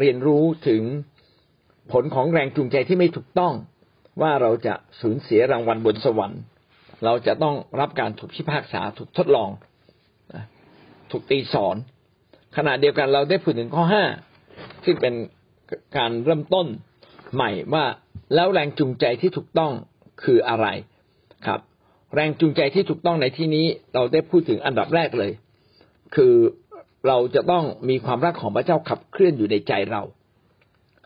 เรียนรู้ถึงผลของแรงจูงใจที่ไม่ถูกต้อง ว่าเราจะสูญเสียรางวัลบนสวรรค์ เราจะต้องรับการถูกพิพากษาถูกทดลอง ถูกตีสอน ขณะเดียวกันเราได้พูดถึงข้อห้าซึ่งเป็นการเริ่มต้นใหม่ว่าแล้วแรงจูงใจที่ถูกต้องคืออะไรครับ แรงจูงใจที่ถูกต้องในที่นี้เราได้พูดถึงอันดับแรกเลย คือ เราจะต้องมีความรักของพระเจ้าขับเคลื่อนอยู่ในใจเรา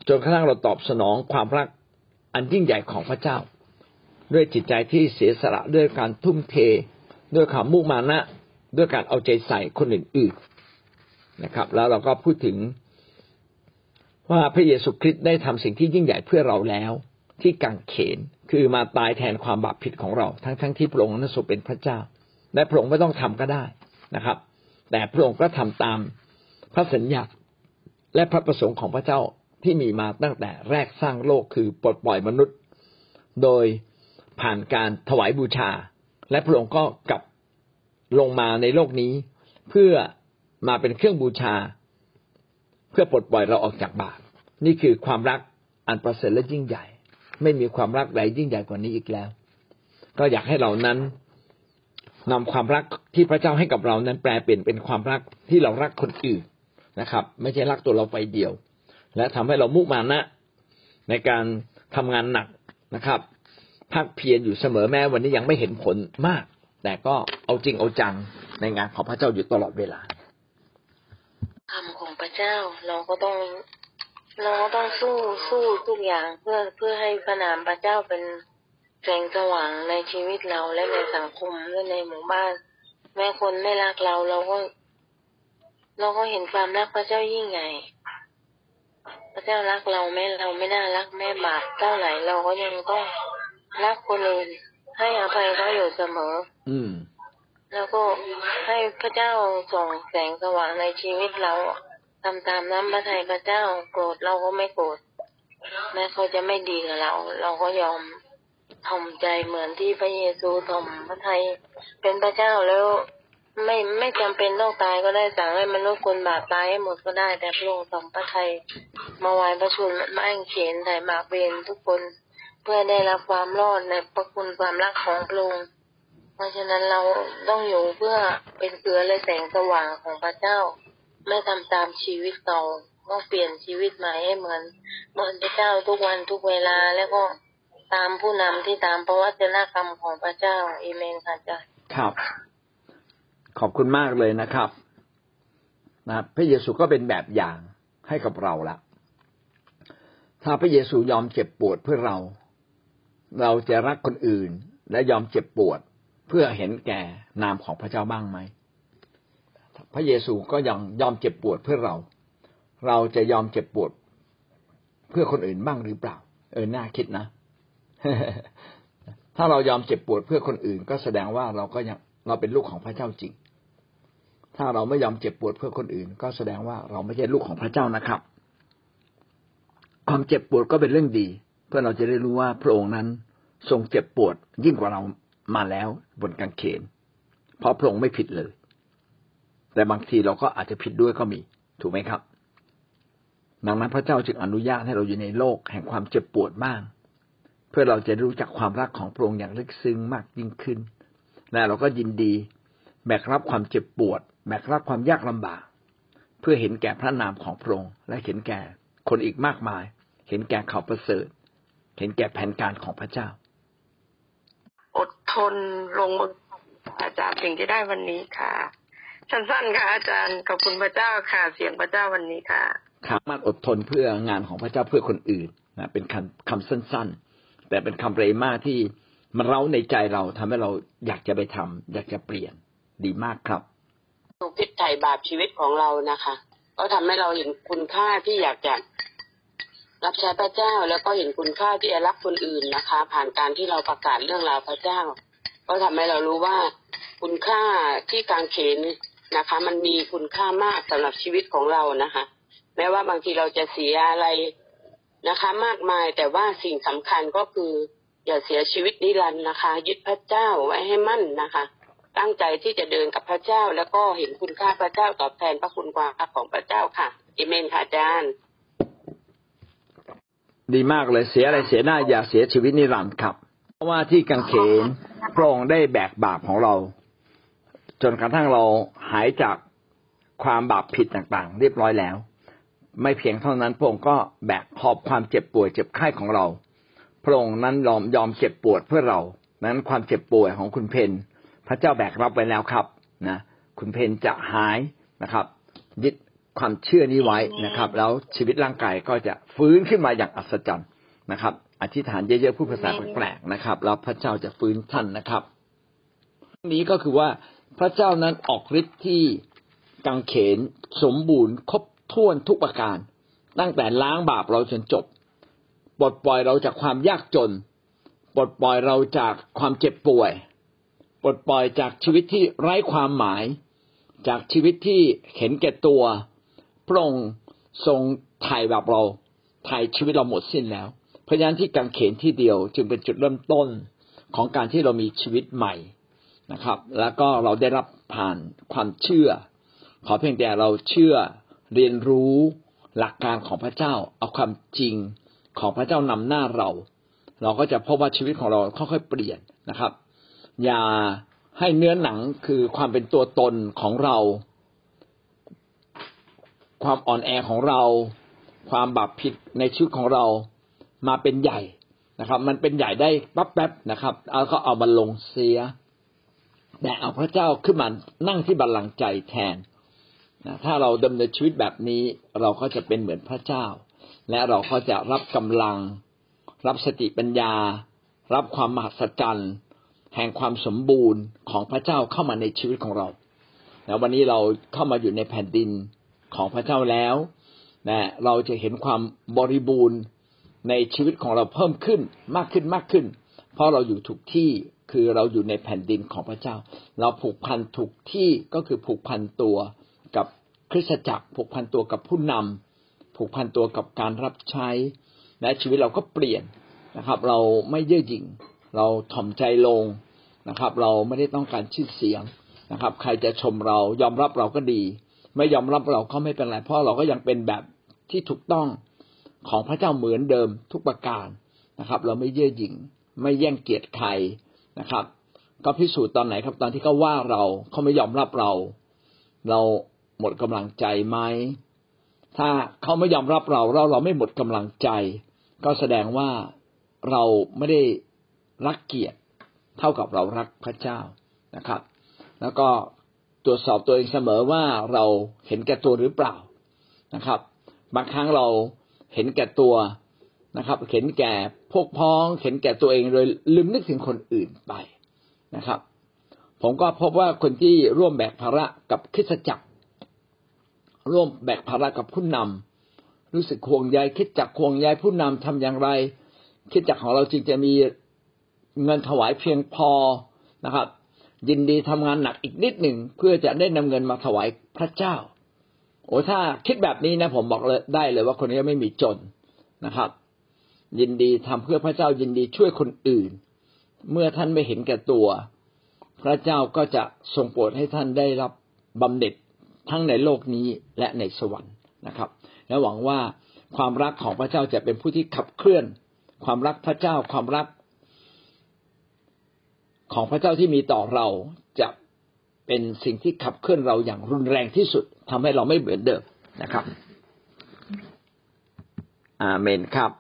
จนกระทั่งเราตอบสนองความรักอันยิ่งใหญ่ของพระเจ้า ด้วยจิตใจที่เสียสละด้วยการทุ่มเท ด้วยความมุ่งมานะด้วยการเอาใจใส่คนอื่นๆนะครับ แล้วเราก็พูดถึงว่าพระเยซูคริสต์ได้ทำสิ่งที่ยิ่งใหญ่เพื่อเราแล้ว ที่กังเขนคือมาตายแทนความบาปผิดของเรา ทั้งๆทที่พระองค์นั้นทรงเป็นพระเจ้า และพระองค์ไม่ต้องทำก็ได้นะครับ แต่พระองค์ก็ทำตามพระสัญญาและพระประสงค์ของพระเจ้าที่มีมาตั้งแต่แรกสร้างโลกคือปลดปล่อยมนุษย์ โดยผ่านการถวายบูชา และพระองค์ก็กลับลงมาในโลกนี้ เพื่อมาเป็นเครื่องบูชา เพื่อปลดปล่อยเราออกจากบาปนี่คือความรักอันประเสริฐและยิ่งใหญ่ ไม่มีความรักใดยิ่งใหญ่กว่านี้อีกแล้ว ก็อยากให้เรานั้น นำความรักที่พระเจ้าให้กับเรานั้นแปลเปลี่ยนเป็นความรักที่เรารักคนอื่นนะครับ ไม่ใช่รักตัวเราไปเดียว และทำให้เรามุ่งมานะในการทำงานหนักนะครับพักเพียรอยู่เสมอแม้วันนี้ยังไม่เห็นผลมาก แต่ก็เอาจริงเอาจังในงานของพระเจ้าอยู่ตลอดเวลาคำของพระเจ้าเราก็ต้องเราก็ต้องสู้สู้ทุกอย่างเพื่อเพื่อให้พระนามพระเจ้าเป็น แสงสว่างในชีวิตเราและในสังคมและในหมู่บ้าน แม้คนไม่รักเราเราก็ เราก็เห็นความรักพระเจ้ายิ่งใหญ่พระเจ้ารักเราแม้เราไม่น่ารักแม่บาปเท่าไหร่เราก็ยังต้องรักคนอื่นให้อภัยเขาอยู่เสมอ อืม แล้วก็ให้พระเจ้าส่องแสงสว่างในชีวิตเราทำตามน้ำพระทัยพระเจ้าโกรธเราก็ไม่โกรธแม้เขาจะไม่ดีกับเรา เราก็ยอม ทอมใจเหมือนที่พระเยซูทอมพระทัยเป็นพระเจ้าแล้วไม่ไม่จำเป็นต้องตายก็ได้สั่งให้มนุษย์คนบาปตายให้หมดก็ได้ แต่พระองค์ทอมพระทัยมาไว้พระชนมาแองเขียนไถ่บาปเวรทุกคนเพื่อได้รับความรอดในพระคุณความรักของพระองค์เพราะฉะนั้นเราต้องอยู่เพื่อเป็นเกลือและแสงสว่างของพระเจ้า ไม่ทำตามชีวิตเก่าต้องเปลี่ยนชีวิตใหม่ให้เหมือนเหมือนพระเจ้าทุกวันทุกเวลาแล้วก็ ตามผู้นำที่ตามพระวจนะคำของพระเจ้าเอเมนค่ะจ้ะครับ ขอบคุณมากเลยนะครับนะพระเยซูก็เป็นแบบอย่างให้กับเราละถ้าพระเยซูยอมเจ็บปวดเพื่อเรา เราจะรักคนอื่น และยอมเจ็บปวดเพื่อเห็นแก่นามของพระเจ้าบ้างไหมพระเยซูก็ยังยอมเจ็บปวดเพื่อเรา เราจะยอมเจ็บปวดเพื่อคนอื่นบ้างหรือเปล่า เออน่าคิดนะ ถ้าเรายอมเจ็บปวดเพื่อคนอื่น ก็แสดงว่าเราก็ยังเราเป็นลูกของพระเจ้าจริง ถ้าเราไม่ยอมเจ็บปวดเพื่อคนอื่น ก็แสดงว่าเราไม่ใช่ลูกของพระเจ้านะครับ ความเจ็บปวดก็เป็นเรื่องดี เพื่อเราจะได้รู้ว่าพระองค์นั้นทรงเจ็บปวดยิ่งกว่าเรามาแล้วบนกางเขน เพราะพระองค์ไม่ผิดเลย แต่บางทีเราก็อาจจะผิดด้วยก็มี ถูกไหมครับดังนั้นพระเจ้าจึงอนุญาตให้เราอยู่ในโลกแห่งความเจ็บปวดบ้าง เพื่อเราจะรู้จักความรักของพระองค์อย่างลึกซึ้งมากยิ่งขึ้นและเราก็ยินดีแบกรับความเจ็บปวด แบกรับความยากลำบาก เพื่อเห็นแก่พระนามของพระองค์และเห็นแก่คนอีกมากมาย เห็นแก่เขาประเสริฐ เห็นแก่แผนการของพระเจ้า อดทนลงมืออาจารย์ถึงจะได้วันนี้ค่ะสั้นๆค่ะอาจารย์ขอบคุณพระเจ้าค่ะเสียงพระเจ้าวันนี้ค่ะครับมันอดทนเพื่องานของพระเจ้าเพื่อคนอื่นนะเป็นคำคำสั้น ๆ แต่เป็นคำเรมาที่มันเร้าในใจเราทำให้เราอยากจะไปทำอยากจะเปลี่ยนดีมากครับถูกพิษไถ่บาปชีวิตของเรานะคะ ก็ทำให้เราเห็นคุณค่าที่อยากจะรับใช้พระเจ้าแล้วก็เห็นคุณค่าที่จะรักคนอื่นนะคะ ผ่านการที่เราประกาศเรื่องราวพระเจ้า ก็ทำให้เรารู้ว่าคุณค่าที่กางเขนนะคะ มันมีคุณค่ามากสำหรับชีวิตของเรานะคะ แม้ว่าบางทีเราจะเสียอะไร นะคะ มากมายแต่ว่าสิ่งสำคัญก็คือ อย่าเสียชีวิตนิรันดร์นะคะ ยึดพระเจ้าไว้ให้มั่นนะคะ ตั้งใจที่จะเดินกับพระเจ้า แล้วก็เห็นคุณค่าพระเจ้าตอบแทนพระคุณความรักของพระเจ้าค่ะเอเมนค่ะอาจารย์ดีมากเลยเสียอะไรเสียหน้าอย่าเสียชีวิตนิรันดร์ครับ เพราะว่าที่กังเขนพระองค์ได้แบกบาปของเรา จนกระทั่งเราหายจากความบาปผิดต่างๆ เรียบร้อยแล้ว ไม่เพียงเท่านั้นพระองค์ก็แบกหอบความเจ็บป่วยเจ็บไข้ของเรา พระองค์นั้นยอมยอมเจ็บปวดเพื่อเรานั้นความเจ็บป่วยของคุณเพนพระเจ้าแบกรับไว้แล้วครับนะคุณเพนจะหายนะครับ ยึดความเชื่อนี้ไว้นะครับ แล้วชีวิตร่างกายก็จะฟื้นขึ้นมาอย่างอัศจรรย์นะครับ อธิษฐานเยอะๆพูดภาษาแปลกๆนะครับแล้วพระเจ้าจะฟื้นท่านนะครับ นี้ก็คือว่าพระเจ้านั้นออกฤทธิ์ที่กังเขนสมบูรณ์ครบ ถ้วนทุกประการ ตั้งแต่ล้างบาปเราจนจบ ปลดปล่อยเราจากความยากจน ปลดปล่อยเราจากความเจ็บป่วย ปลดปล่อยจากชีวิตที่ไร้ความหมาย จากชีวิตที่เห็นแก่ตัว พระองค์ทรงไถ่แบบเราไถ่ชีวิตเราหมดสิ้นแล้ว เพราะฉะนั้นที่กังเขนที่เดียวจึงเป็นจุดเริ่มต้นของการที่เรามีชีวิตใหม่นะครับ แล้วก็เราได้รับผ่านความเชื่อ ขอเพียงแต่เราเชื่อ เรียนรู้หลักการของพระเจ้า เอาความจริงของพระเจ้านำหน้าเรา เราก็จะพบว่าชีวิตของเราค่อยๆเปลี่ยนนะครับ อย่าให้เนื้อหนังคือความเป็นตัวตนของเรา ความอ่อนแอของเรา ความบาปผิดในชีวิตของเรามาเป็นใหญ่นะครับ มันเป็นใหญ่ได้ปั๊บแป๊บนะครับเอาก็เอามันลงเสียแต่เอาพระเจ้าขึ้นมานั่งที่บัลลังก์ใจแทน ถ้าเราดำเนินชีวิตแบบนี้เราก็จะเป็นเหมือนพระเจ้า และเราก็จะรับกำลัง รับสติปัญญา รับความมหัศจรรย์ แห่งความสมบูรณ์ของพระเจ้าเข้ามาในชีวิตของเราแล้ววันนี้เราเข้ามาอยู่ในแผ่นดินของพระเจ้าแล้วนะเราจะเห็นความบริบูรณ์ในชีวิตของเราเพิ่มขึ้นมากขึ้นมากขึ้น เพราะเราอยู่ถูกที่คือเราอยู่ในแผ่นดินของพระเจ้า เราผูกพันถูกที่ก็คือผูกพันตัว กับคริสตจักรผูกพันตัวกับผู้นำผูกพันตัวกับการรับใช้ และชีวิตเราก็เปลี่ยนนะครับ เราไม่เย่อหยิ่ง เราถ่อมใจลงนะครับ เราไม่ได้ต้องการชื่อเสียงนะครับ ใครจะชมเรายอมรับเราก็ดี ไม่ยอมรับเราก็ไม่เป็นไรเพราะเราก็ยังเป็นแบบที่ถูกต้องของพระเจ้าเหมือนเดิมทุกประการนะครับ เราไม่เย่อหยิ่ง ไม่แย่งเกียรติใครนะครับ ก็พิสูจน์ตอนไหนครับตอนที่เขาว่าเราเขาไม่ยอมรับเรา เรา หมดกำลังใจไหมถ้าเขาไม่ยอมรับเราเราเราไม่หมดกำลังใจ ก็แสดงว่าเราไม่ได้รักเกียรติเท่ากับเรารักพระเจ้านะครับ แล้วก็ตรวจสอบตัวเองเสมอว่าเราเห็นแก่ตัวหรือเปล่านะครับ บางครั้งเราเห็นแก่ตัวนะครับ เห็นแก่พวกพ้อง เห็นแก่ตัวเองโดยลืมนึกถึงคนอื่นไปนะครับ ผมก็พบว่าคนที่ร่วมแบกภาระกับคริสตจักร ร่วมแบกภาระกับผู้นำรู้สึกห่วงใยคิดจักห่วงใยผู้นำทำอย่างไร คิดจักของเราจึงจะมีเงินถวายเพียงพอนะครับ ยินดีทำงานหนักอีกนิดหนึ่งเพื่อจะได้นำเงินมาถวายพระเจ้า โอ้ถ้าคิดแบบนี้นะ ผมบอกเลยได้เลยว่าคนนี้ไม่มีจนนะครับ ยินดีทำเพื่อพระเจ้ายินดีช่วยคนอื่น เมื่อท่านไม่เห็นแก่ตัว พระเจ้าก็จะทรงโปรดให้ท่านได้รับบำเหน็จ ทั้งในโลกนี้และในสวรรค์นะครับ และหวังว่าความรักของพระเจ้าจะเป็นผู้ที่ขับเคลื่อน ความรักพระเจ้าความรัก ของพระเจ้าที่มีต่อเราจะเป็นสิ่งที่ขับเคลื่อนเราอย่างรุนแรงที่สุดทำให้เราไม่เหมือนเดิมนะครับ อาเมนครับ